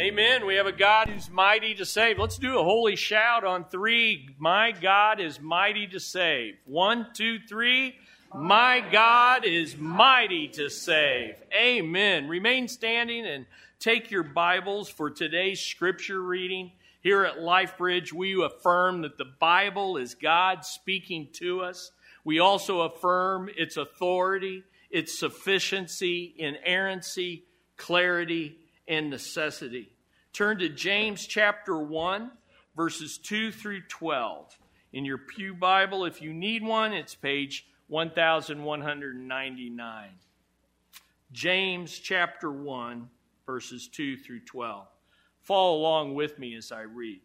Amen. We have a God who's mighty to save. Let's do a holy shout on three. My God is mighty to save. One, two, three. My God is mighty to save. Amen. Remain standing and take your Bibles for today's scripture reading. Here at LifeBridge, we affirm that the Bible is God speaking to us. We also affirm its authority, its sufficiency, inerrancy, clarity, and necessity. Turn to James chapter 1, verses 2 through 12. In your Pew Bible, if you need one, it's page 1199. James chapter 1, verses 2 through 12. Follow along with me as I read.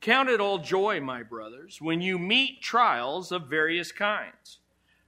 Count it all joy, my brothers, when you meet trials of various kinds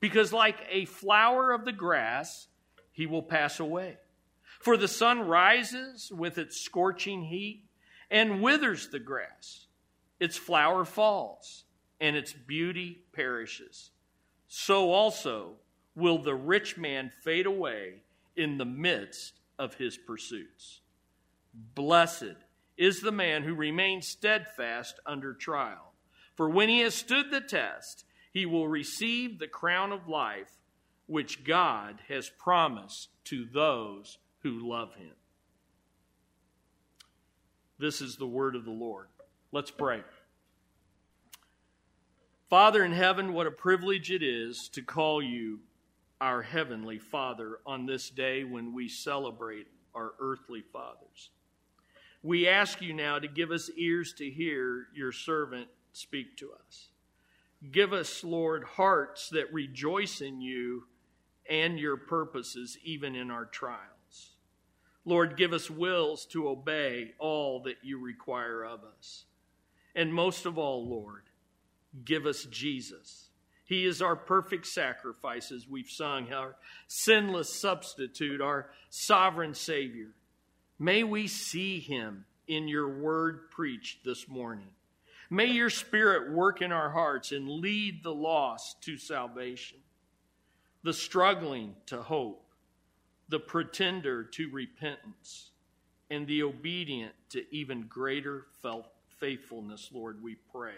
because like a flower of the grass, he will pass away. For the sun rises with its scorching heat and withers the grass. Its flower falls, and its beauty perishes. So also will the rich man fade away in the midst of his pursuits. Blessed is the man who remains steadfast under trial. For when he has stood the test, he will receive the crown of life which God has promised to those who love him. This is the word of the Lord. Let's pray. Father in heaven, what a privilege it is to call you our heavenly Father on this day when we celebrate our earthly fathers. We ask you now to give us ears to hear your servant speak to us. Give us, Lord, hearts that rejoice in you and your purposes, even in our trials. Lord, give us wills to obey all that you require of us. And most of all, Lord, give us Jesus. He is our perfect sacrifice, as we've sung, our sinless substitute, our sovereign Savior. May we see him in your word preached this morning. May your spirit work in our hearts and lead the lost to salvation, the struggling to hope, the pretender to repentance, and the obedient to even greater faithfulness, Lord, we pray.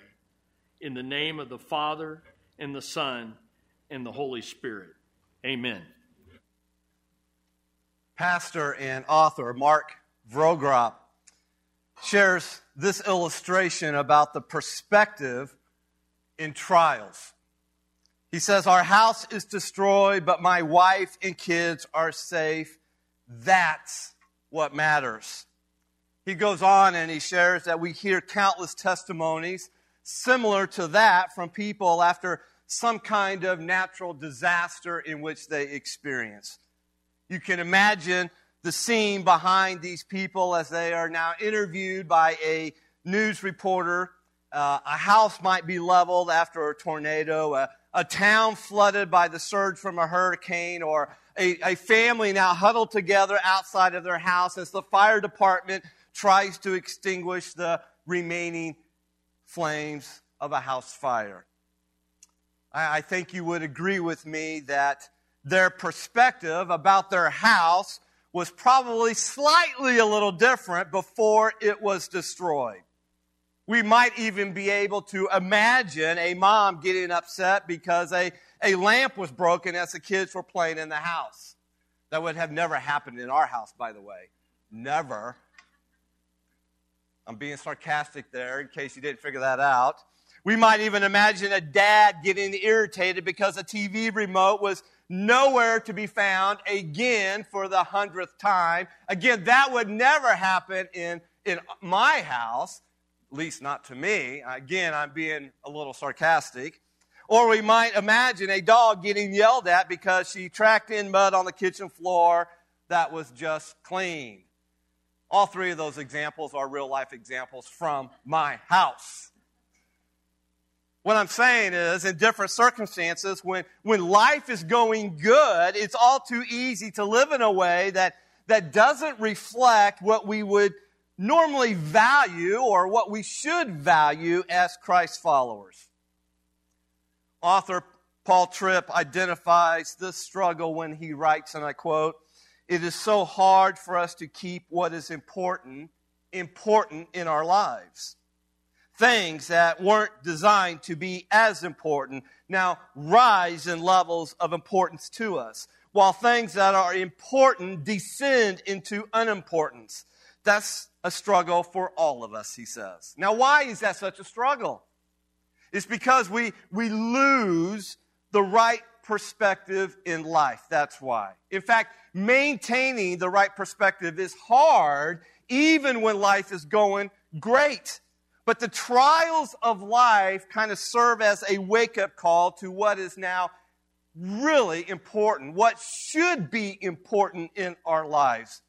In the name of the Father, and the Son, and the Holy Spirit. Amen. Pastor and author Mark Vroegop shares this illustration about the perspective in trials. He says, Our house is destroyed, but my wife and kids are safe. That's what matters. He goes on and he shares that we hear countless testimonies similar to that from people after some kind of natural disaster in which they experience. You can imagine the scene behind these people as they are now interviewed by a news reporter. Uh, a house might be leveled after a tornado, a, a town flooded by the surge from a hurricane, or a, a family now huddled together outside of their house as the fire department tries to extinguish the remaining flames of a house fire. I, I think you would agree with me that their perspective about their house was probably slightly a little different before it was destroyed. We might even be able to imagine a mom getting upset because a, a lamp was broken as the kids were playing in the house. That would have never happened in our house, by the way. Never. I'm being sarcastic there in case you didn't figure that out. We might even imagine a dad getting irritated because a TV remote was nowhere to be found again for the hundredth time. Again, that would never happen in, in my house, at least not to me. Again, I'm being a little sarcastic. Or we might imagine a dog getting yelled at because she tracked in mud on the kitchen floor that was just clean. All three of those examples are real life examples from my house. What I'm saying is, in different circumstances, when, when life is going good, it's all too easy to live in a way that, that doesn't reflect what we would normally value or what we should value as Christ followers. Author Paul Tripp identifies this struggle when he writes, and I quote, It is so hard for us to keep what is important, important in our lives. Things that weren't designed to be as important now rise in levels of importance to us, while things that are important descend into unimportance. That's a struggle for all of us, he says. Now, why is that such a struggle? It's because we, we lose the right perspective in life. That's why. In fact, maintaining the right perspective is hard even when life is going great. But the trials of life kind of serve as a wake up call to what is now really important, what should be important in our lives.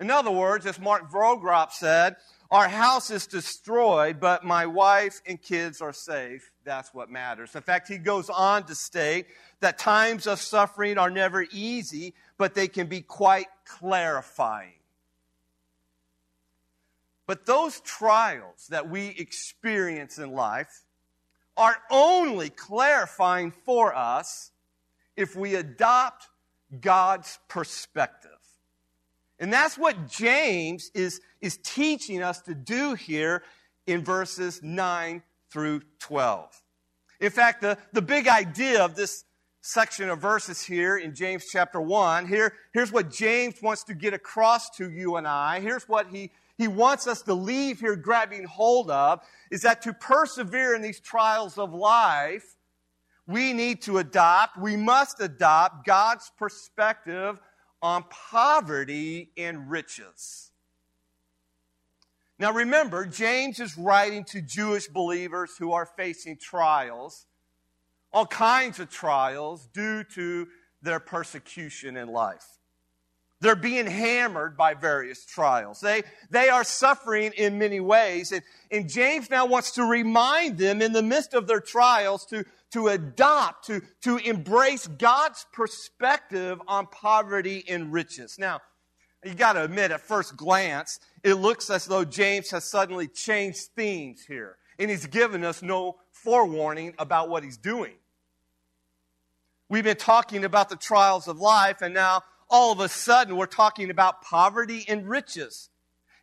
In other words, as Mark Vroegop said, our house is destroyed, but my wife and kids are safe. That's what matters. In fact, he goes on to state that times of suffering are never easy, but they can be quite clarifying. But those trials that we experience in life are only clarifying for us if we adopt God's perspective. And that's what James is, is teaching us to do here in verses 9 through 12. In fact, the, the big idea of this section of verses here in James chapter 1, here, here's what James wants to get across to you and I. Here's what he, he wants us to leave here grabbing hold of is that to persevere in these trials of life, we need to adopt, we must adopt God's perspective on poverty and riches. Now remember, James is writing to Jewish believers who are facing trials, all kinds of trials due to their persecution in life. They're being hammered by various trials. They, they are suffering in many ways. And, and James now wants to remind them in the midst of their trials to, to adopt, to, to embrace God's perspective on poverty and riches. Now, you got to admit, at first glance, it looks as though James has suddenly changed themes here, and he's given us no forewarning about what he's doing. We've been talking about the trials of life, and now all of a sudden we're talking about poverty and riches.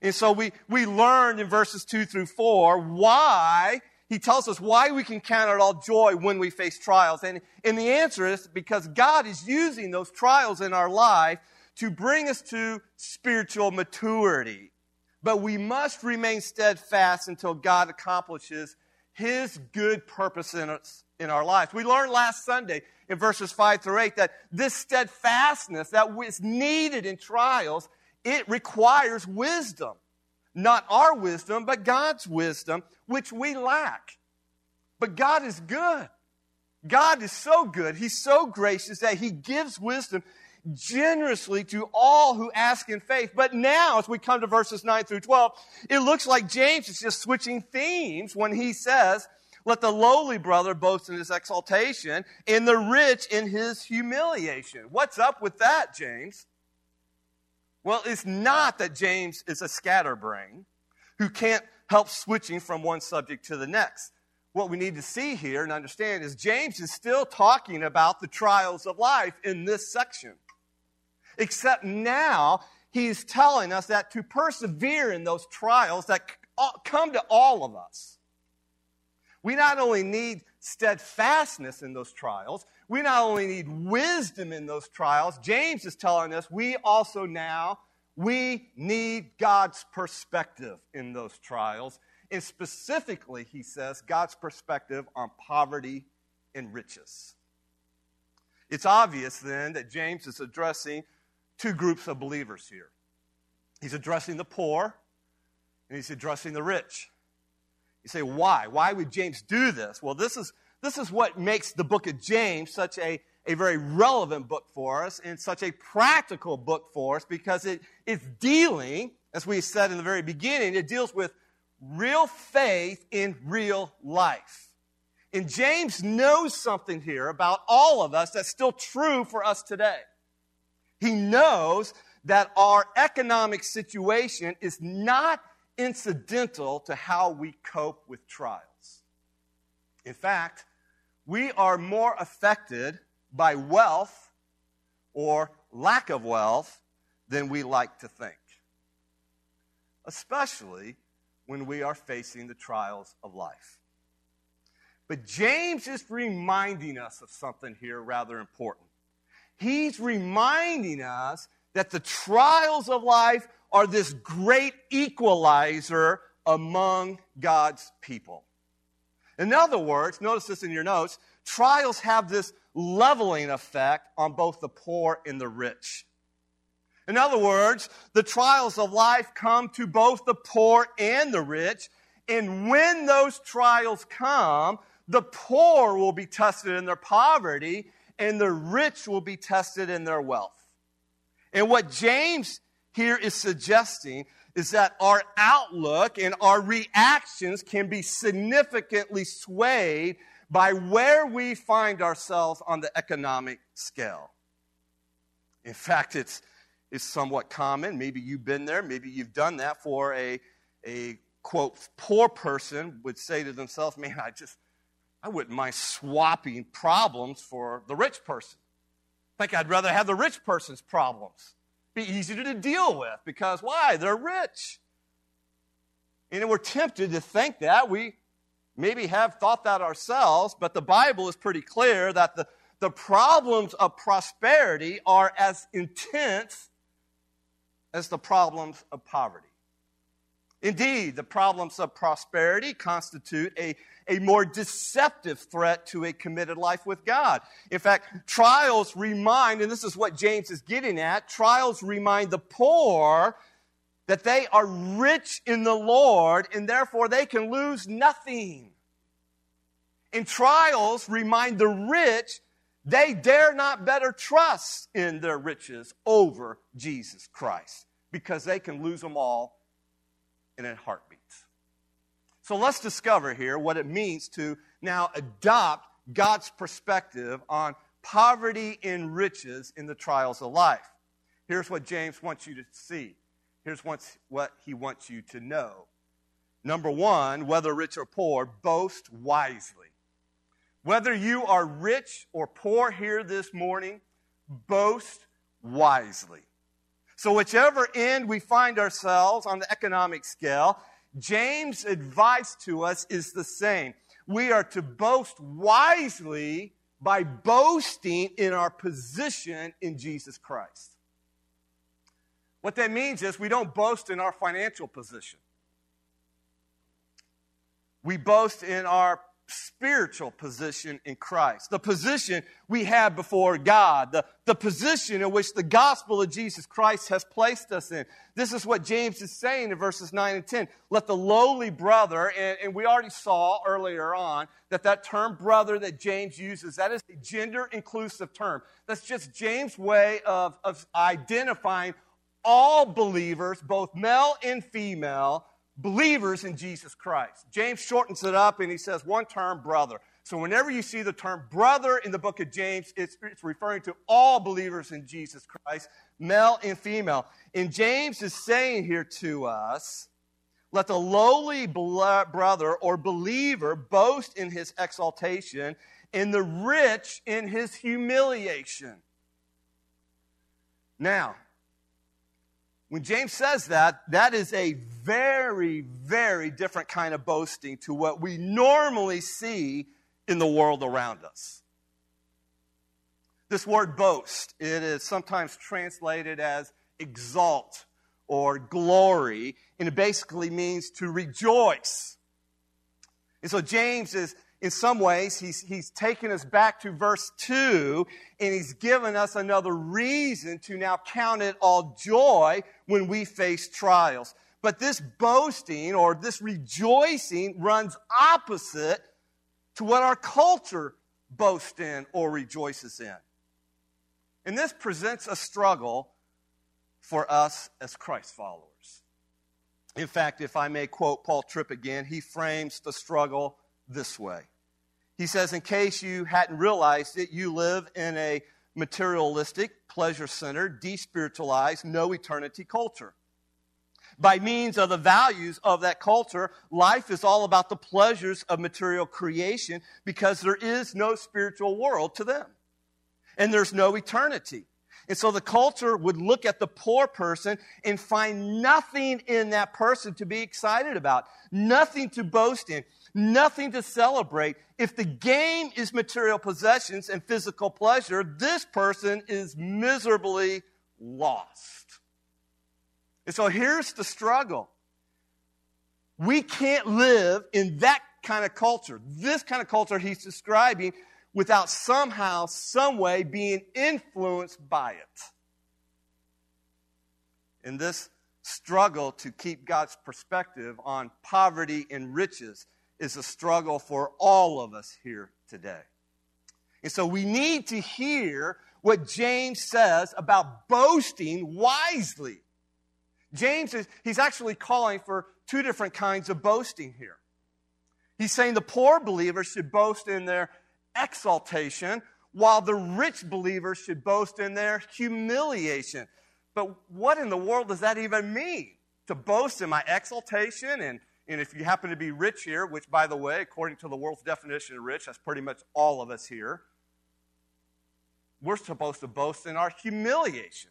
And so we, we learned in verses 2 through 4 why he tells us why we can count it all joy when we face trials. And, and the answer is because God is using those trials in our life to bring us to spiritual maturity. But we must remain steadfast until God accomplishes his good purpose in, us, in our lives. We learned last Sunday in verses 5 through 8 that this steadfastness that is needed in trials, it requires wisdom. Not our wisdom, but God's wisdom, which we lack. But God is good. God is so good. He's so gracious that He gives wisdom generously to all who ask in faith. But now, as we come to verses 9 through 12, it looks like James is just switching themes when he says, Let the lowly brother boast in his exaltation, and the rich in his humiliation. What's up with that, James? Well, it's not that James is a scatterbrain who can't help switching from one subject to the next. What we need to see here and understand is James is still talking about the trials of life in this section. Except now he's telling us that to persevere in those trials that uh, come to all of us, we not only need steadfastness in those trials, we not only need wisdom in those trials, James is telling us we also now we need God's perspective in those trials. And specifically, he says, God's perspective on poverty and riches. It's obvious then that James is addressing two groups of believers here. He's addressing the poor and he's addressing the rich. You say, why? Why would James do this? Well, this is, this is what makes the book of James such a, a very relevant book for us and such a practical book for us because it is dealing, as we said in the very beginning, it deals with real faith in real life. And James knows something here about all of us that's still true for us today. He knows that our economic situation is not incidental to how we cope with trials. In fact, we are more affected by wealth or lack of wealth than we like to think, especially when we are facing the trials of life. But James is reminding us of something here rather important. He's reminding us that the trials of life are this great equalizer among God's people. In other words, notice this in your notes trials have this leveling effect on both the poor and the rich. In other words, the trials of life come to both the poor and the rich. And when those trials come, the poor will be tested in their poverty and the rich will be tested in their wealth. And what James here is suggesting is that our outlook and our reactions can be significantly swayed by where we find ourselves on the economic scale. In fact, it's, it's somewhat common. Maybe you've been there, maybe you've done that for a, a quote, poor person would say to themselves, Man, I just, I wouldn't mind swapping problems for the rich person. I think I'd rather have the rich person's problems. Be easier to deal with because why? They're rich. And we're tempted to think that. We maybe have thought that ourselves, but the Bible is pretty clear that the, the problems of prosperity are as intense as the problems of poverty. Indeed, the problems of prosperity constitute a, a more deceptive threat to a committed life with God. In fact, trials remind, and this is what James is getting at, trials remind the poor that they are rich in the Lord and therefore they can lose nothing. And trials remind the rich they dare not better trust in their riches over Jesus Christ because they can lose them all in a heartbeat. So let's discover here what it means to now adopt God's perspective on poverty and riches in the trials of life. Here's what James wants you to see. Here's what he wants you to know. Number one, whether rich or poor, boast wisely. Whether you are rich or poor here this morning, boast wisely. So, whichever end we find ourselves on the economic scale, James' advice to us is the same. We are to boast wisely by boasting in our position in Jesus Christ. What that means is we don't boast in our financial position. We boast in our spiritual position in Christ, the position we have before God, the, the position in which the gospel of Jesus Christ has placed us in. This is what James is saying in verses 9 and 10. Let the lowly brother, and, and we already saw earlier on that that term brother that James uses, that is a gender inclusive term. That's just James' way of, of identifying all believers, both male and female, believers in Jesus Christ. James shortens it up and he says one term, brother. So whenever you see the term brother in the book of James, it's, it's referring to all believers in Jesus Christ, male and female. And James is saying here to us, let the lowly brother or believer boast in his exaltation, and the rich in his humiliation. Now, when James says that, that is a very, very different kind of boasting to what we normally see in the world around us. This word boast, it is sometimes translated as exalt or glory, and it basically means to rejoice. And so James is, in some ways, he's, he's taken us back to verse 2, and he's given us another reason to now count it all joy when we face trials. But this boasting or this rejoicing runs opposite to what our culture boasts in or rejoices in. And this presents a struggle for us as Christ followers. In fact, if I may quote Paul Tripp again, he frames the struggle this way. He says, In case you hadn't realized it, you live in a materialistic, pleasure centered, despiritualized, no eternity culture. By means of the values of that culture, life is all about the pleasures of material creation because there is no spiritual world to them. And there's no eternity. And so the culture would look at the poor person and find nothing in that person to be excited about, nothing to boast in, nothing to celebrate. If the game is material possessions and physical pleasure, this person is miserably lost. And so here's the struggle. We can't live in that kind of culture. This kind of culture he's describing without somehow, some way being influenced by it. In this struggle to keep God's perspective on poverty and riches is a struggle for all of us here today. And so we need to hear what James says about boasting wisely. James is he's actually calling for two different kinds of boasting here. He's saying the poor believers should boast in their exaltation, while the rich believers should boast in their humiliation. But what in the world does that even mean? To boast in my exaltation? And, and if you happen to be rich here, which, by the way, according to the world's definition of rich, that's pretty much all of us here, we're supposed to boast in our humiliation.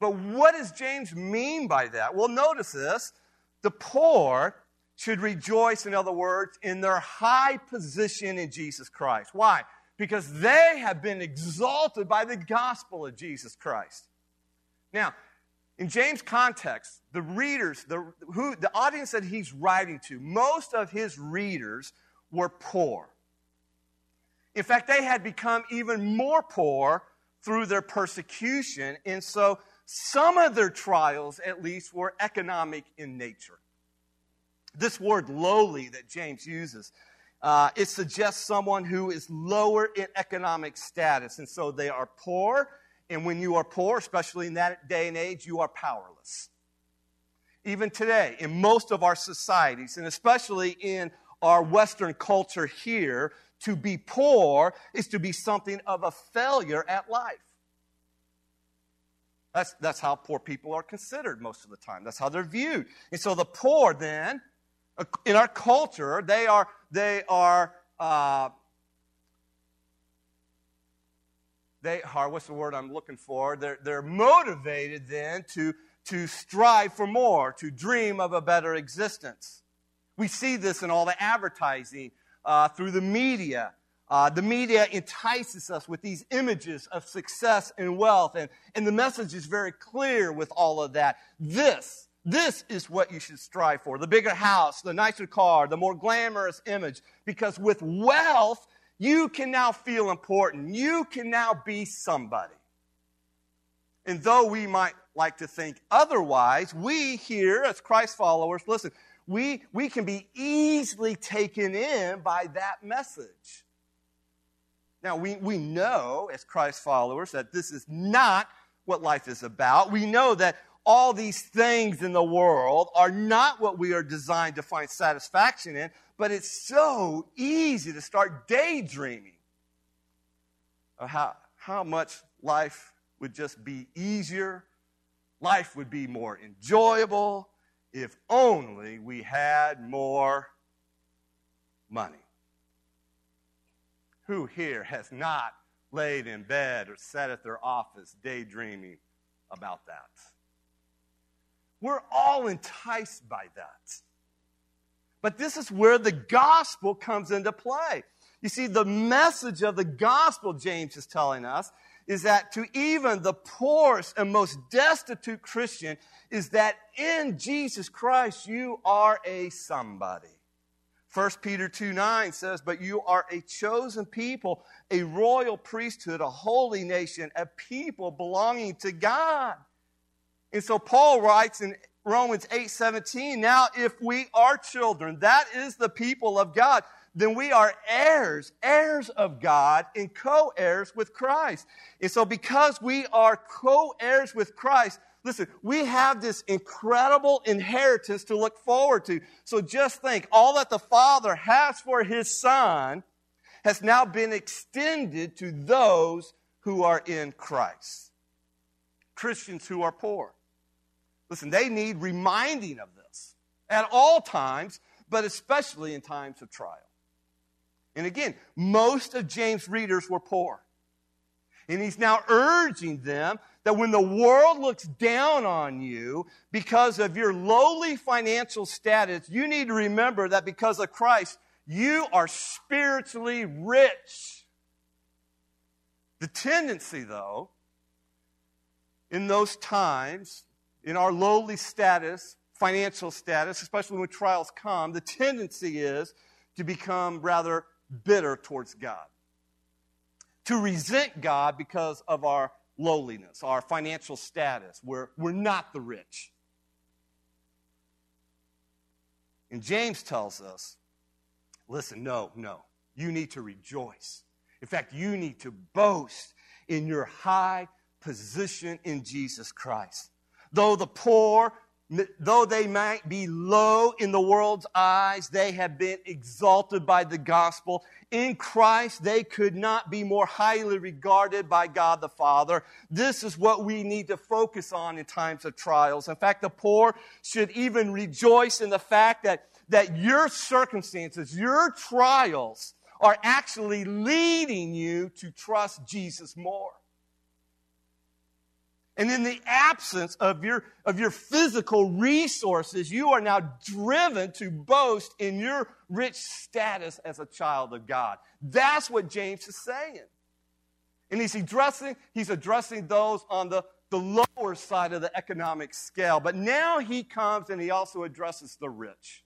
But what does James mean by that? Well, notice this. The poor should rejoice, in other words, in their high position in Jesus Christ. Why? Because they have been exalted by the gospel of Jesus Christ. Now, in James' context, the readers, the, who, the audience that he's writing to, most of his readers were poor. In fact, they had become even more poor through their persecution, and so some of their trials, at least, were economic in nature. This word lowly that James uses, uh, it suggests someone who is lower in economic status. And so they are poor. And when you are poor, especially in that day and age, you are powerless. Even today, in most of our societies, and especially in our Western culture here, to be poor is to be something of a failure at life. That's, that's how poor people are considered most of the time. That's how they're viewed. And so the poor then in our culture, they are, they are, uh, they are, what's the word I'm looking for? They're, they're motivated then to, to strive for more, to dream of a better existence. We see this in all the advertising uh, through the media. Uh, the media entices us with these images of success and wealth, and, and the message is very clear with all of that. This this is what you should strive for the bigger house, the nicer car, the more glamorous image. Because with wealth, you can now feel important. You can now be somebody. And though we might like to think otherwise, we here as Christ followers, listen, we, we can be easily taken in by that message. Now, we, we know as Christ followers that this is not what life is about. We know that all these things in the world are not what we are designed to find satisfaction in, but it's so easy to start daydreaming of how, how much life would just be easier, life would be more enjoyable if only we had more money. Who here has not laid in bed or sat at their office daydreaming about that? We're all enticed by that. But this is where the gospel comes into play. You see, the message of the gospel, James is telling us, is that to even the poorest and most destitute Christian is that in Jesus Christ you are a somebody. 1 Peter 2 9 says, But you are a chosen people, a royal priesthood, a holy nation, a people belonging to God. And so Paul writes in Romans 8 17, Now if we are children, that is the people of God, then we are heirs, heirs of God, and co heirs with Christ. And so because we are co heirs with Christ, Listen, we have this incredible inheritance to look forward to. So just think all that the Father has for His Son has now been extended to those who are in Christ. Christians who are poor. Listen, they need reminding of this at all times, but especially in times of trial. And again, most of James' readers were poor. And he's now urging them that when the world looks down on you because of your lowly financial status, you need to remember that because of Christ, you are spiritually rich. The tendency, though, in those times, in our lowly status, financial status, especially when trials come, the tendency is to become rather bitter towards God, to resent God because of our lowliness, our financial status. We're, we're not the rich. And James tells us listen, no, no. You need to rejoice. In fact, you need to boast in your high position in Jesus Christ. Though the poor though they might be low in the world's eyes, they have been exalted by the gospel. In Christ, they could not be more highly regarded by God the Father. This is what we need to focus on in times of trials. In fact, the poor should even rejoice in the fact that, that your circumstances, your trials, are actually leading you to trust Jesus more. And in the absence of your, of your physical resources, you are now driven to boast in your rich status as a child of God. That's what James is saying. And he's addressing, he's addressing those on the, the lower side of the economic scale. But now he comes and he also addresses the rich.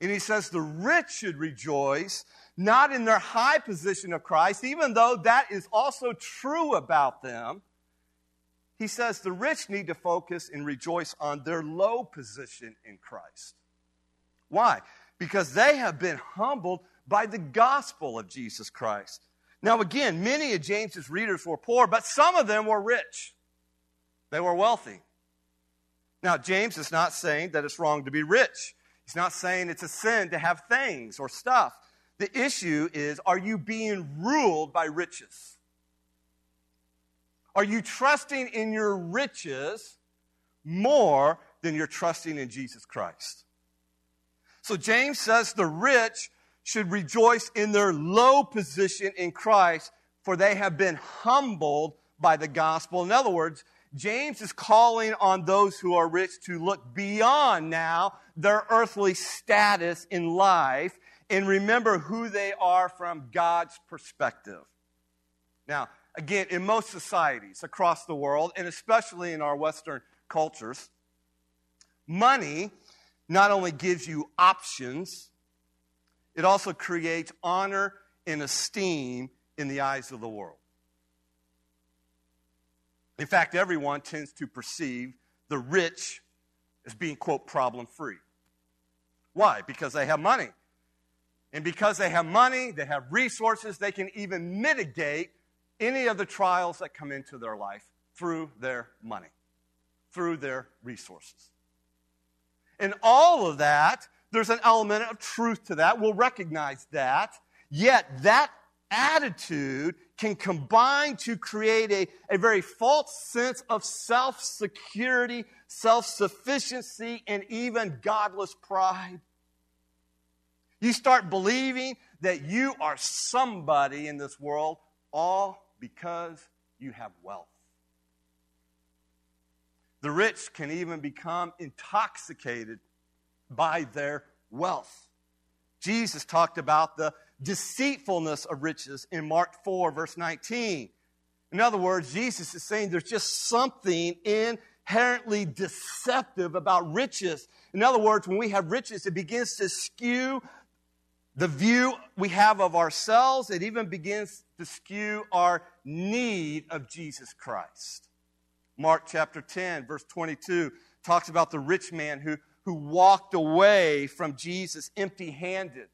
And he says the rich should rejoice not in their high position of Christ, even though that is also true about them he says the rich need to focus and rejoice on their low position in Christ. Why? Because they have been humbled by the gospel of Jesus Christ. Now, again, many of James's readers were poor, but some of them were rich. They were wealthy. Now, James is not saying that it's wrong to be rich. He's not saying it's a sin to have things or stuff. The issue is are you being ruled by riches? Are you trusting in your riches more than you're trusting in Jesus Christ? So James says the rich should rejoice in their low position in Christ, for they have been humbled by the gospel. In other words, James is calling on those who are rich to look beyond now their earthly status in life and remember who they are from God's perspective. Now, again, in most societies across the world, and especially in our Western cultures, money not only gives you options, it also creates honor and esteem in the eyes of the world. In fact, everyone tends to perceive the rich as being, quote, problem free. Why? Because they have money. And because they have money, they have resources, they can even mitigate any of the trials that come into their life through their money, through their resources. And all of that, there's an element of truth to that. We'll recognize that. Yet that attitude can combine to create a, a very false sense of self security, self sufficiency, and even godless pride. You start believing that you are somebody in this world all because you have wealth. The rich can even become intoxicated by their wealth. Jesus talked about the deceitfulness of riches in Mark 4, verse 19. In other words, Jesus is saying there's just something inherently deceptive about riches. In other words, when we have riches, it begins to skew the view we have of ourselves. It even begins to skew our need of Jesus Christ. Mark chapter 10, verse 22, talks about the rich man who, who walked away from Jesus empty handed.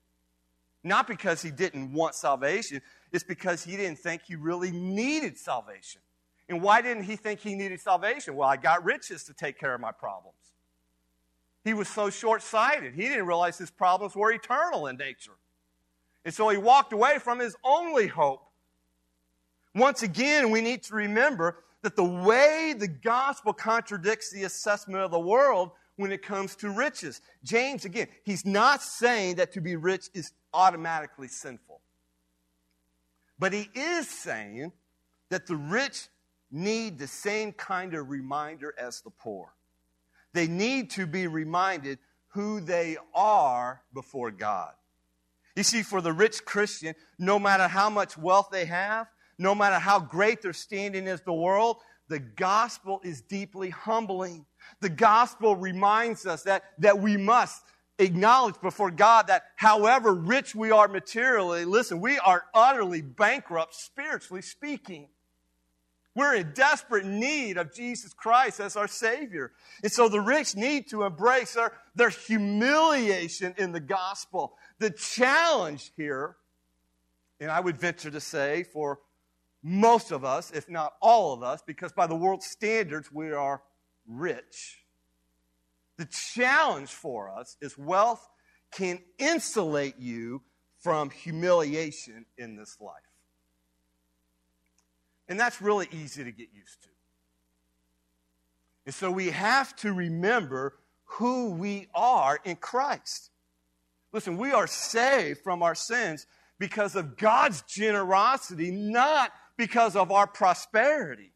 Not because he didn't want salvation, it's because he didn't think he really needed salvation. And why didn't he think he needed salvation? Well, I got riches to take care of my problems. He was so short sighted. He didn't realize his problems were eternal in nature. And so he walked away from his only hope. Once again, we need to remember that the way the gospel contradicts the assessment of the world when it comes to riches. James, again, he's not saying that to be rich is automatically sinful. But he is saying that the rich need the same kind of reminder as the poor. They need to be reminded who they are before God. You see, for the rich Christian, no matter how much wealth they have, no matter how great their standing is the world, the gospel is deeply humbling. The gospel reminds us that, that we must acknowledge before God that however rich we are materially, listen, we are utterly bankrupt spiritually speaking. We're in desperate need of Jesus Christ as our Savior. And so the rich need to embrace their, their humiliation in the gospel. The challenge here, and I would venture to say for most of us, if not all of us, because by the world's standards, we are rich. The challenge for us is wealth can insulate you from humiliation in this life. And that's really easy to get used to. And so we have to remember who we are in Christ. Listen, we are saved from our sins because of God's generosity, not because of our prosperity.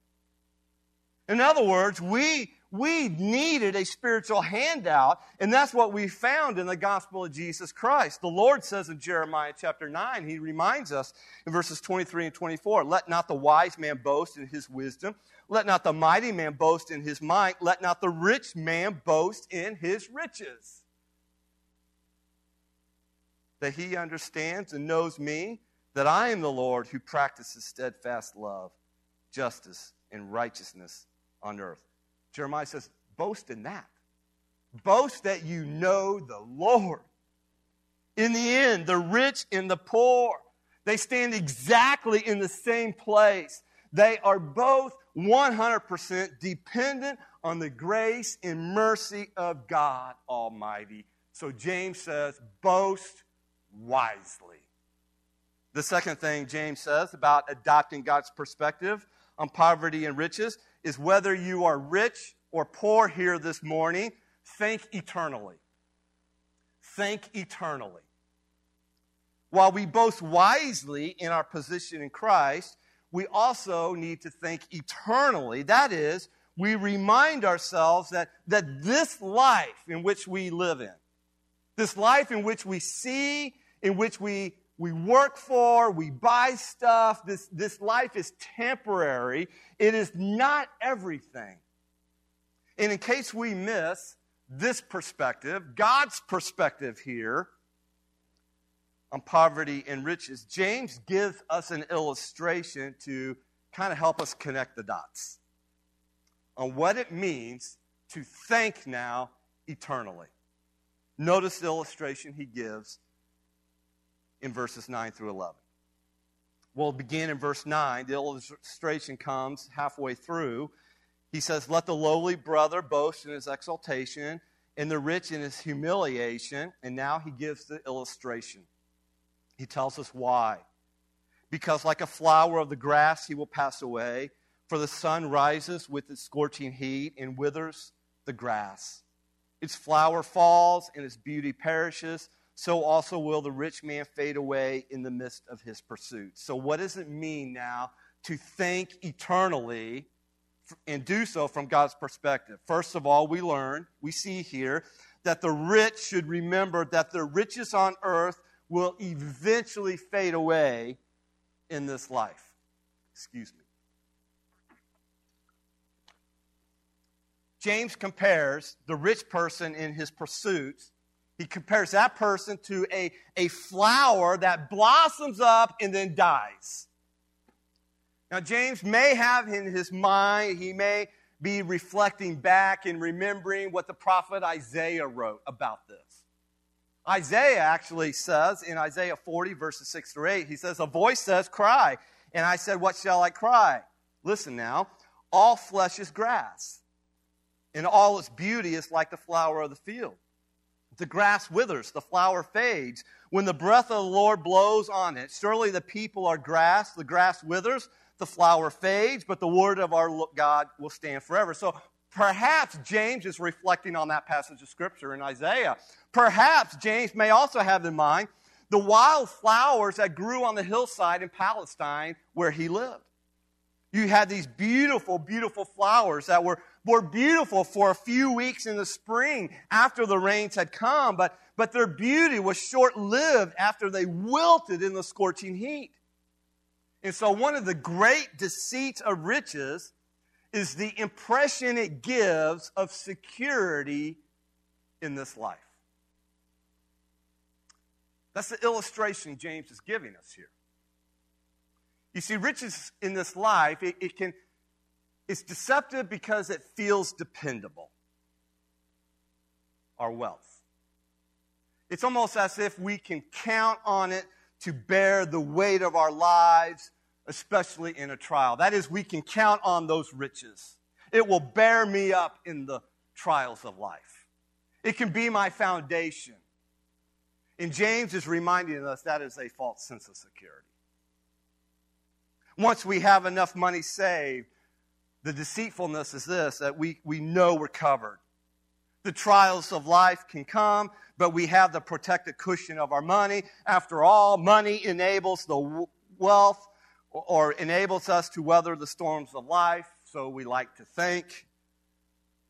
In other words, we we needed a spiritual handout, and that's what we found in the gospel of Jesus Christ. The Lord says in Jeremiah chapter 9, He reminds us in verses 23 and 24 Let not the wise man boast in his wisdom, let not the mighty man boast in his might, let not the rich man boast in his riches. That he understands and knows me, that I am the Lord who practices steadfast love, justice, and righteousness on earth. Jeremiah says, boast in that. Boast that you know the Lord. In the end, the rich and the poor, they stand exactly in the same place. They are both 100% dependent on the grace and mercy of God Almighty. So James says, boast wisely. The second thing James says about adopting God's perspective on poverty and riches is whether you are rich or poor here this morning, think eternally. Think eternally. While we boast wisely in our position in Christ, we also need to think eternally. That is, we remind ourselves that, that this life in which we live in, this life in which we see, in which we we work for, we buy stuff. This, this life is temporary. It is not everything. And in case we miss this perspective, God's perspective here on poverty and riches, James gives us an illustration to kind of help us connect the dots on what it means to think now eternally. Notice the illustration he gives in verses 9 through 11. We'll begin in verse 9. The illustration comes halfway through. He says, Let the lowly brother boast in his exaltation, and the rich in his humiliation. And now he gives the illustration. He tells us why. Because, like a flower of the grass, he will pass away. For the sun rises with its scorching heat and withers the grass. Its flower falls and its beauty perishes so also will the rich man fade away in the midst of his pursuit. So, what does it mean now to think eternally and do so from God's perspective? First of all, we learn, we see here, that the rich should remember that their riches on earth will eventually fade away in this life. Excuse me. James compares the rich person in his pursuits he compares that person to a, a flower that blossoms up and then dies. Now, James may have in his mind, he may be reflecting back and remembering what the prophet Isaiah wrote about this. Isaiah actually says in Isaiah 40, verses 6 through 8, he says, A voice says, Cry. And I said, What shall I cry? Listen now. All flesh is grass, and all its beauty is like the flower of the field. The grass withers, the flower fades. When the breath of the Lord blows on it, surely the people are grass, the grass withers, the flower fades, but the word of our God will stand forever. So perhaps James is reflecting on that passage of scripture in Isaiah. Perhaps James may also have in mind the wild flowers that grew on the hillside in Palestine where he lived. You had these beautiful, beautiful flowers that were, were beautiful for a few weeks in the spring after the rains had come, but, but their beauty was short lived after they wilted in the scorching heat. And so, one of the great deceits of riches is the impression it gives of security in this life. That's the illustration James is giving us here. You see, riches in this life, it, it can, it's deceptive because it feels dependable. Our wealth. It's almost as if we can count on it to bear the weight of our lives especially in a trial. That is, we can count on those riches. It will bear me up in the trials of life. It can be my foundation. And James is reminding us that is a false sense of security. Once we have enough money saved, the deceitfulness is this that we, we know we're covered. The trials of life can come, but we have the protected cushion of our money. After all, money enables the wealth or enables us to weather the storms of life, so we like to think.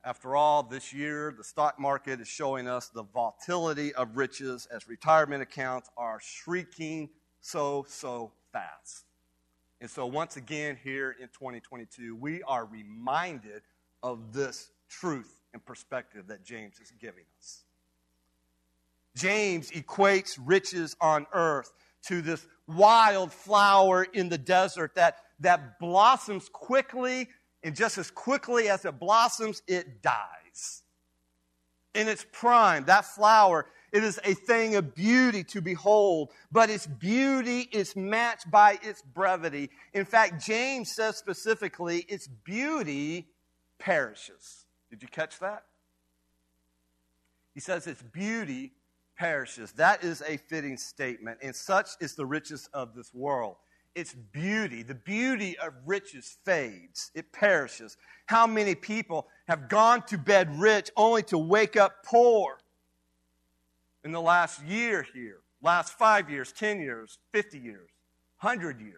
After all, this year, the stock market is showing us the volatility of riches as retirement accounts are shrieking so, so fast. And so, once again, here in 2022, we are reminded of this truth and perspective that James is giving us. James equates riches on earth to this wild flower in the desert that, that blossoms quickly, and just as quickly as it blossoms, it dies. In its prime, that flower, it is a thing of beauty to behold, but its beauty is matched by its brevity. In fact, James says specifically, its beauty perishes. Did you catch that? He says its beauty perishes. That is a fitting statement. And such is the riches of this world. Its beauty, the beauty of riches fades, it perishes. How many people have gone to bed rich only to wake up poor in the last year here, last five years, 10 years, 50 years, 100 years?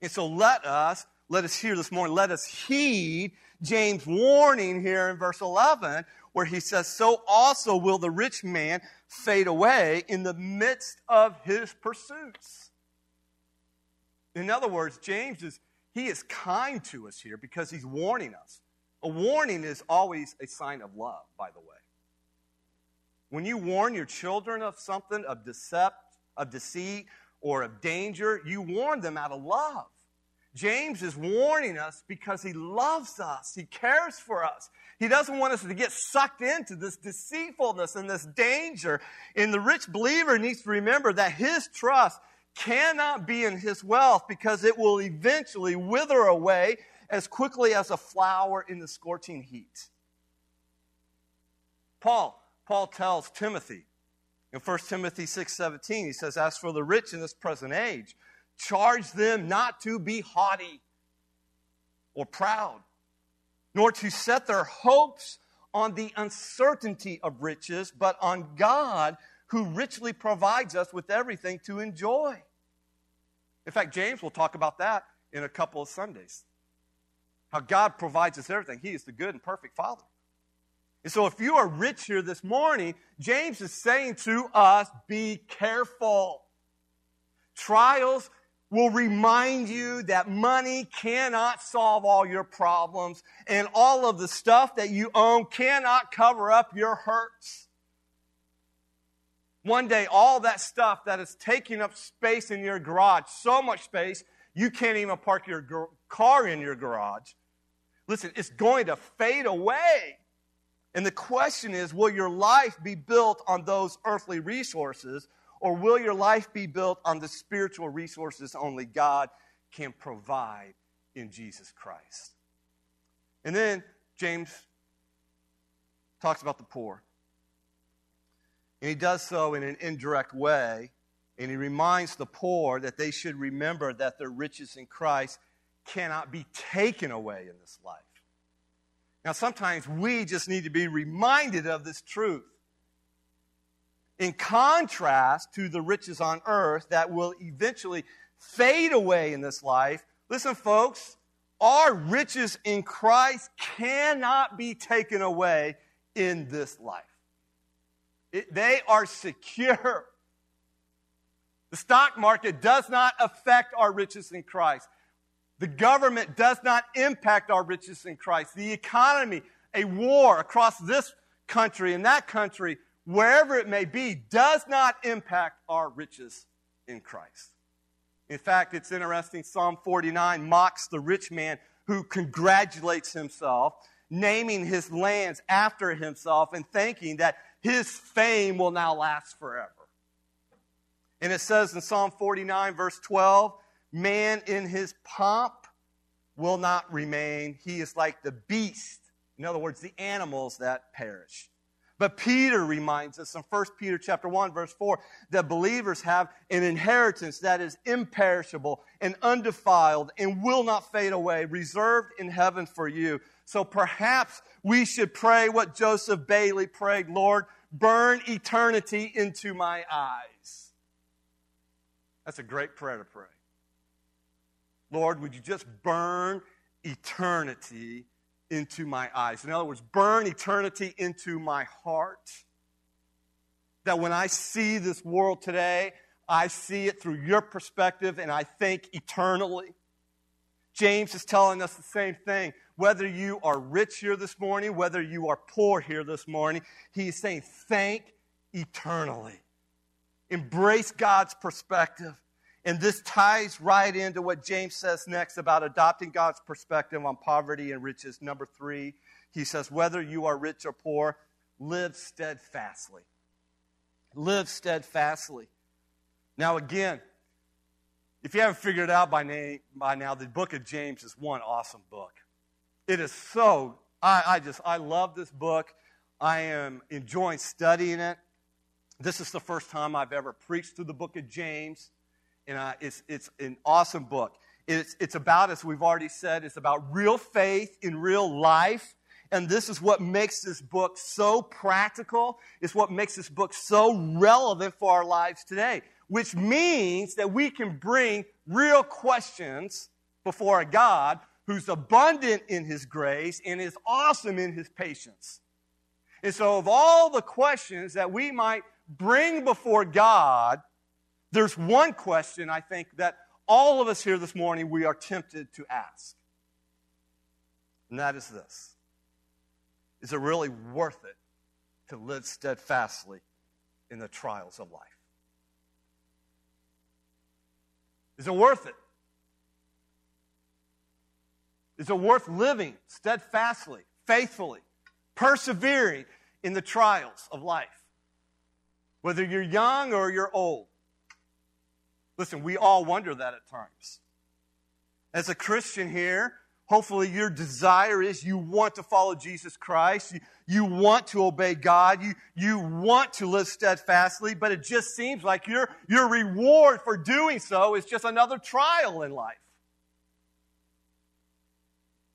And so let us, let us hear this morning, let us heed James' warning here in verse 11 where he says, So also will the rich man fade away in the midst of his pursuits. In other words, James is, he is kind to us here because he's warning us. A warning is always a sign of love, by the way. When you warn your children of something, of decept, of deceit, or of danger, you warn them out of love. James is warning us because he loves us. He cares for us. He doesn't want us to get sucked into this deceitfulness and this danger. And the rich believer needs to remember that his trust cannot be in his wealth because it will eventually wither away as quickly as a flower in the scorching heat. Paul, Paul tells Timothy in 1 Timothy 6:17, he says, As for the rich in this present age, charge them not to be haughty or proud, nor to set their hopes on the uncertainty of riches, but on God who richly provides us with everything to enjoy. In fact, James will talk about that in a couple of Sundays. How God provides us everything. He is the good and perfect Father. And so, if you are rich here this morning, James is saying to us be careful. Trials will remind you that money cannot solve all your problems and all of the stuff that you own cannot cover up your hurts. One day, all that stuff that is taking up space in your garage, so much space, you can't even park your car in your garage. Listen, it's going to fade away. And the question is will your life be built on those earthly resources, or will your life be built on the spiritual resources only God can provide in Jesus Christ? And then James talks about the poor. And he does so in an indirect way. And he reminds the poor that they should remember that their riches in Christ cannot be taken away in this life. Now, sometimes we just need to be reminded of this truth. In contrast to the riches on earth that will eventually fade away in this life, listen, folks, our riches in Christ cannot be taken away in this life. It, they are secure. The stock market does not affect our riches in Christ. The government does not impact our riches in Christ. The economy, a war across this country and that country, wherever it may be, does not impact our riches in Christ. In fact, it's interesting. Psalm 49 mocks the rich man who congratulates himself, naming his lands after himself and thinking that his fame will now last forever. And it says in Psalm 49, verse 12, Man in his pomp will not remain. He is like the beast. In other words, the animals that perish. But Peter reminds us in 1 Peter chapter 1 verse 4 that believers have an inheritance that is imperishable and undefiled and will not fade away, reserved in heaven for you. So perhaps we should pray what Joseph Bailey prayed, Lord, burn eternity into my eyes. That's a great prayer to pray. Lord, would you just burn eternity into my eyes? In other words, burn eternity into my heart. That when I see this world today, I see it through your perspective and I think eternally. James is telling us the same thing. Whether you are rich here this morning, whether you are poor here this morning, he's saying, Thank eternally. Embrace God's perspective. And this ties right into what James says next about adopting God's perspective on poverty and riches. Number three, he says, whether you are rich or poor, live steadfastly. Live steadfastly. Now, again, if you haven't figured it out by, name, by now, the book of James is one awesome book. It is so, I, I just, I love this book. I am enjoying studying it. This is the first time I've ever preached through the book of James. And uh, it's, it's an awesome book. It's, it's about, as we've already said, it's about real faith in real life. And this is what makes this book so practical. It's what makes this book so relevant for our lives today, which means that we can bring real questions before a God who's abundant in his grace and is awesome in his patience. And so, of all the questions that we might bring before God, there's one question I think that all of us here this morning we are tempted to ask. And that is this Is it really worth it to live steadfastly in the trials of life? Is it worth it? Is it worth living steadfastly, faithfully, persevering in the trials of life? Whether you're young or you're old. Listen, we all wonder that at times. As a Christian here, hopefully your desire is you want to follow Jesus Christ. You, you want to obey God. You, you want to live steadfastly, but it just seems like your, your reward for doing so is just another trial in life.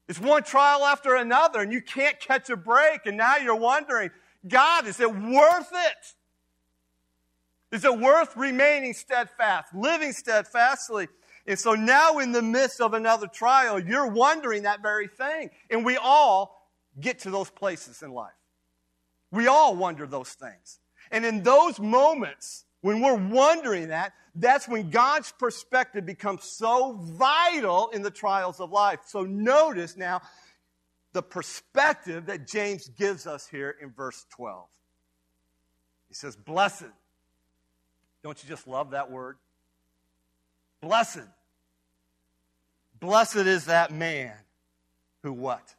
It's one trial after another, and you can't catch a break, and now you're wondering, God, is it worth it? Is it worth remaining steadfast, living steadfastly? And so now, in the midst of another trial, you're wondering that very thing. And we all get to those places in life. We all wonder those things. And in those moments, when we're wondering that, that's when God's perspective becomes so vital in the trials of life. So notice now the perspective that James gives us here in verse 12. He says, Blessed. Don't you just love that word? Blessed. Blessed is that man who what?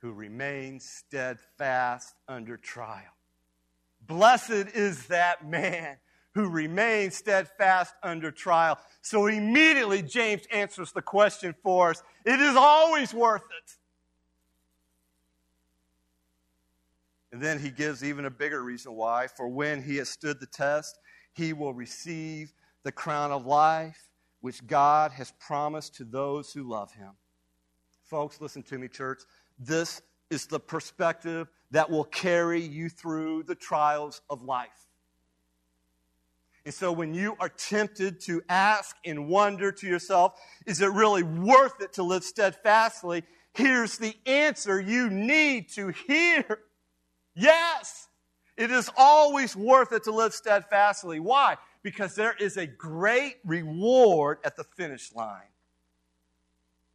Who remains steadfast under trial. Blessed is that man who remains steadfast under trial. So immediately James answers the question for us. It is always worth it. And then he gives even a bigger reason why. For when he has stood the test, he will receive the crown of life which God has promised to those who love him. Folks, listen to me, church. This is the perspective that will carry you through the trials of life. And so when you are tempted to ask and wonder to yourself, is it really worth it to live steadfastly? Here's the answer you need to hear. Yes, it is always worth it to live steadfastly. Why? Because there is a great reward at the finish line.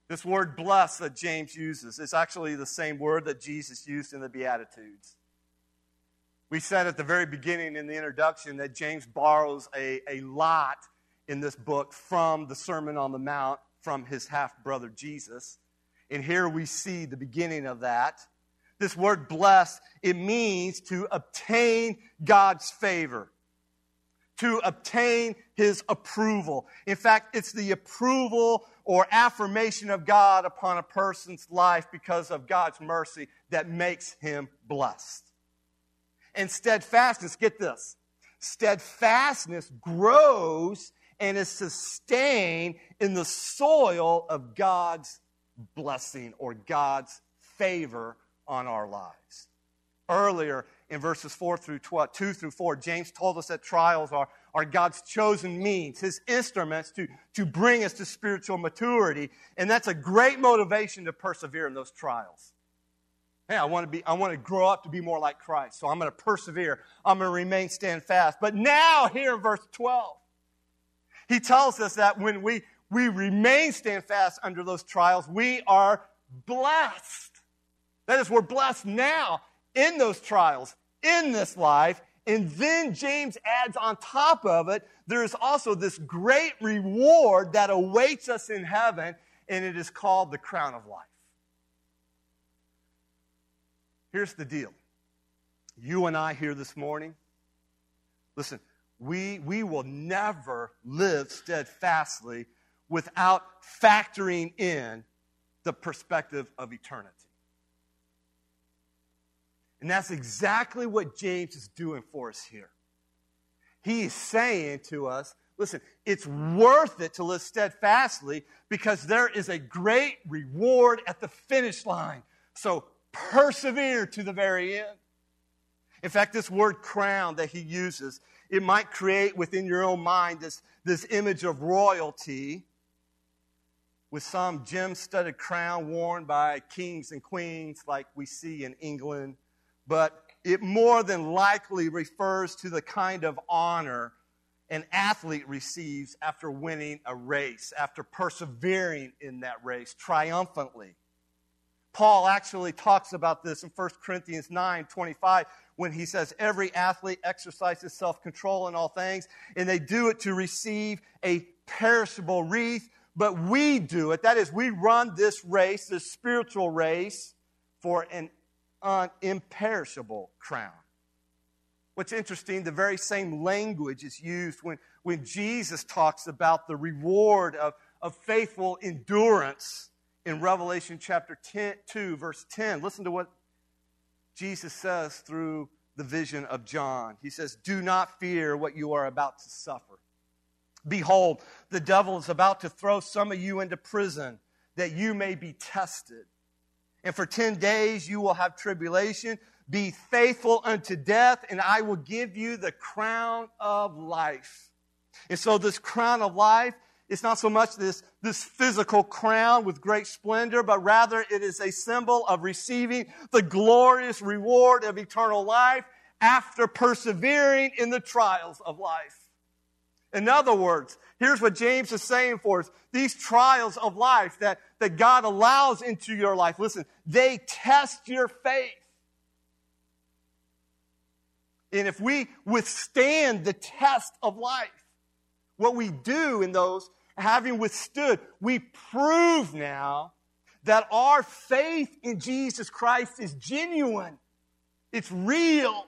This word blessed that James uses is actually the same word that Jesus used in the Beatitudes. We said at the very beginning in the introduction that James borrows a, a lot in this book from the Sermon on the Mount from his half brother Jesus. And here we see the beginning of that. This word blessed, it means to obtain God's favor, to obtain his approval. In fact, it's the approval or affirmation of God upon a person's life because of God's mercy that makes him blessed. And steadfastness, get this, steadfastness grows and is sustained in the soil of God's blessing or God's favor on our lives. Earlier in verses 4 through 12, 2 through 4, James told us that trials are, are God's chosen means, his instruments to, to bring us to spiritual maturity. And that's a great motivation to persevere in those trials. Hey, I want to be, I want to grow up to be more like Christ. So I'm going to persevere. I'm going to remain stand fast. But now, here in verse 12, he tells us that when we, we remain stand fast under those trials, we are blessed. That is, we're blessed now in those trials, in this life. And then James adds on top of it, there is also this great reward that awaits us in heaven, and it is called the crown of life. Here's the deal. You and I here this morning, listen, we, we will never live steadfastly without factoring in the perspective of eternity. And that's exactly what James is doing for us here. He is saying to us, listen, it's worth it to live steadfastly because there is a great reward at the finish line. So persevere to the very end. In fact, this word crown that he uses, it might create within your own mind this, this image of royalty with some gem studded crown worn by kings and queens like we see in England but it more than likely refers to the kind of honor an athlete receives after winning a race, after persevering in that race triumphantly. Paul actually talks about this in 1 Corinthians 9 25 when he says, Every athlete exercises self control in all things, and they do it to receive a perishable wreath, but we do it. That is, we run this race, this spiritual race, for an an imperishable crown. What's interesting, the very same language is used when, when Jesus talks about the reward of, of faithful endurance in Revelation chapter 10, 2, verse 10. Listen to what Jesus says through the vision of John. He says, Do not fear what you are about to suffer. Behold, the devil is about to throw some of you into prison that you may be tested and for 10 days you will have tribulation. Be faithful unto death, and I will give you the crown of life. And so, this crown of life, it's not so much this, this physical crown with great splendor, but rather it is a symbol of receiving the glorious reward of eternal life after persevering in the trials of life. In other words, here's what James is saying for us. These trials of life that, that God allows into your life, listen, they test your faith. And if we withstand the test of life, what we do in those, having withstood, we prove now that our faith in Jesus Christ is genuine. It's real.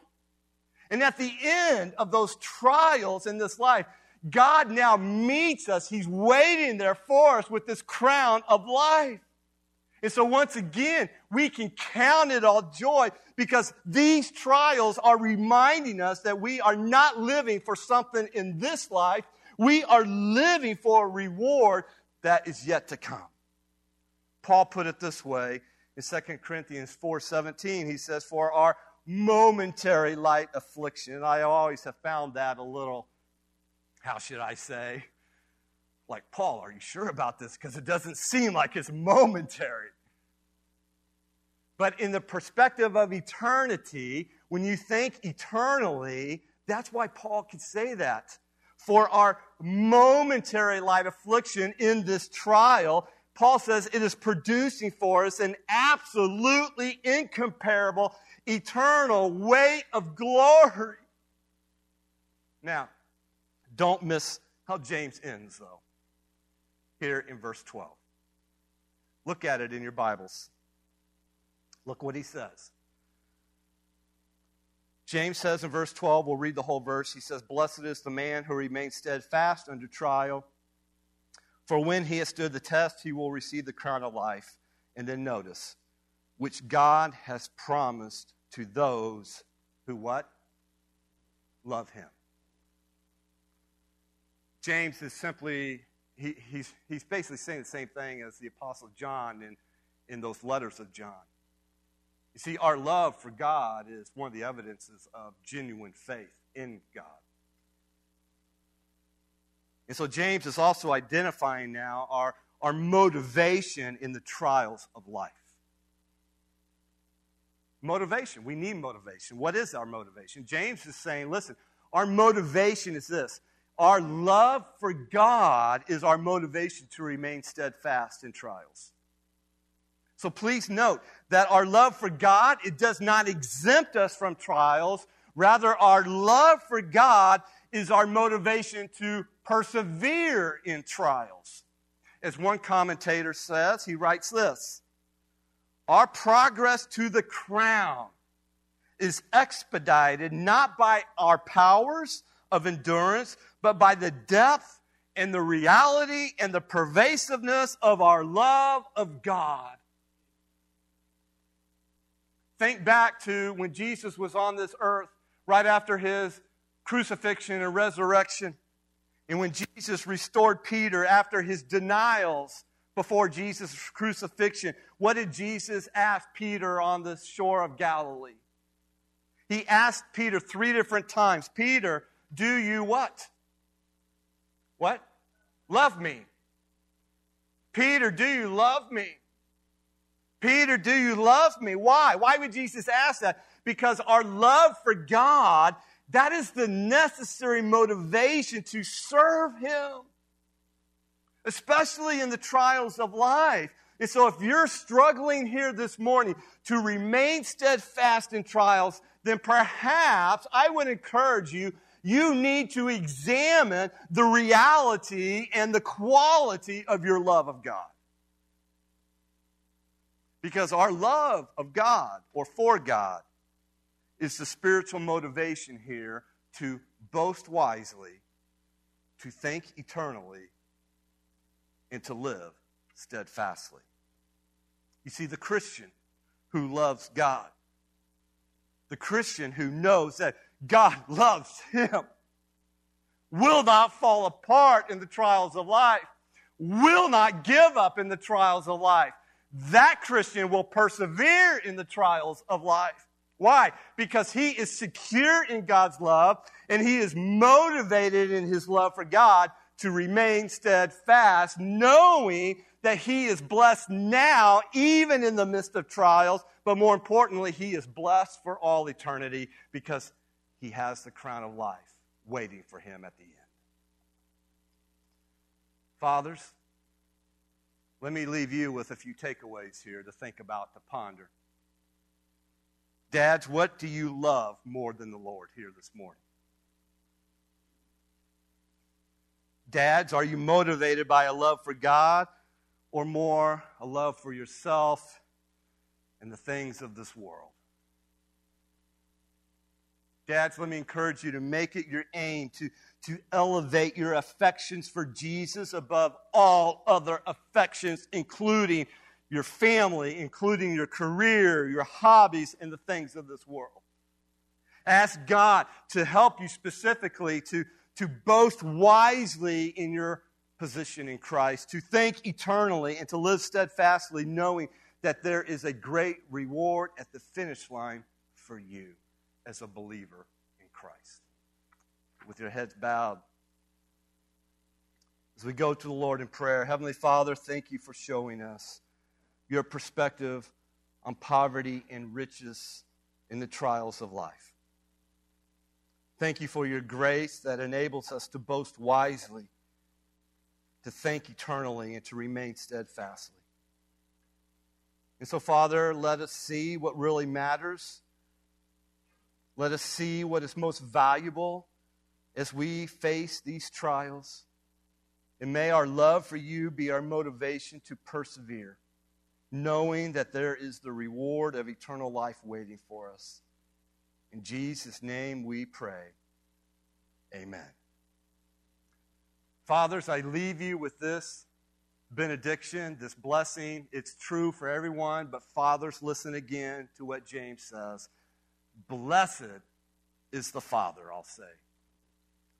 And at the end of those trials in this life, God now meets us. He's waiting there for us with this crown of life. And so once again, we can count it all joy because these trials are reminding us that we are not living for something in this life. We are living for a reward that is yet to come. Paul put it this way in 2 Corinthians 4:17. He says, "For our momentary light affliction." And I always have found that a little how should I say? Like, Paul, are you sure about this? Because it doesn't seem like it's momentary. But in the perspective of eternity, when you think eternally, that's why Paul could say that. For our momentary light affliction in this trial, Paul says it is producing for us an absolutely incomparable, eternal weight of glory. Now, don't miss how James ends, though, here in verse 12. Look at it in your Bibles. Look what he says. James says in verse 12, we'll read the whole verse. He says, Blessed is the man who remains steadfast under trial, for when he has stood the test, he will receive the crown of life. And then notice, which God has promised to those who what? Love him. James is simply, he, he's, he's basically saying the same thing as the Apostle John in, in those letters of John. You see, our love for God is one of the evidences of genuine faith in God. And so James is also identifying now our, our motivation in the trials of life. Motivation. We need motivation. What is our motivation? James is saying, listen, our motivation is this our love for God is our motivation to remain steadfast in trials. So please note that our love for God, it does not exempt us from trials. Rather, our love for God is our motivation to persevere in trials. As one commentator says, he writes this Our progress to the crown is expedited not by our powers of endurance, but by the depth and the reality and the pervasiveness of our love of God. Think back to when Jesus was on this earth right after his crucifixion and resurrection. And when Jesus restored Peter after his denials before Jesus' crucifixion, what did Jesus ask Peter on the shore of Galilee? He asked Peter three different times Peter, do you what? What? Love me. Peter, do you love me? Peter, do you love me? Why? Why would Jesus ask that? Because our love for God, that is the necessary motivation to serve Him, especially in the trials of life. And so, if you're struggling here this morning to remain steadfast in trials, then perhaps I would encourage you you need to examine the reality and the quality of your love of God. Because our love of God or for God is the spiritual motivation here to boast wisely, to think eternally, and to live steadfastly. You see, the Christian who loves God, the Christian who knows that God loves him, will not fall apart in the trials of life, will not give up in the trials of life. That Christian will persevere in the trials of life. Why? Because he is secure in God's love and he is motivated in his love for God to remain steadfast, knowing that he is blessed now, even in the midst of trials, but more importantly, he is blessed for all eternity because he has the crown of life waiting for him at the end. Fathers, let me leave you with a few takeaways here to think about, to ponder. Dads, what do you love more than the Lord here this morning? Dads, are you motivated by a love for God or more a love for yourself and the things of this world? Dads, let me encourage you to make it your aim to, to elevate your affections for Jesus above all other affections, including your family, including your career, your hobbies, and the things of this world. Ask God to help you specifically to, to boast wisely in your position in Christ, to think eternally, and to live steadfastly, knowing that there is a great reward at the finish line for you as a believer in Christ. With your heads bowed, as we go to the Lord in prayer, Heavenly Father, thank you for showing us your perspective on poverty and riches in the trials of life. Thank you for your grace that enables us to boast wisely, to think eternally, and to remain steadfastly. And so, Father, let us see what really matters let us see what is most valuable as we face these trials. And may our love for you be our motivation to persevere, knowing that there is the reward of eternal life waiting for us. In Jesus' name we pray. Amen. Fathers, I leave you with this benediction, this blessing. It's true for everyone, but fathers, listen again to what James says. Blessed is the Father, I'll say,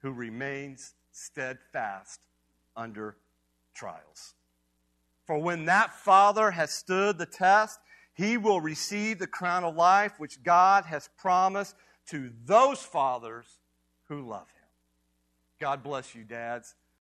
who remains steadfast under trials. For when that Father has stood the test, he will receive the crown of life which God has promised to those fathers who love him. God bless you, dads.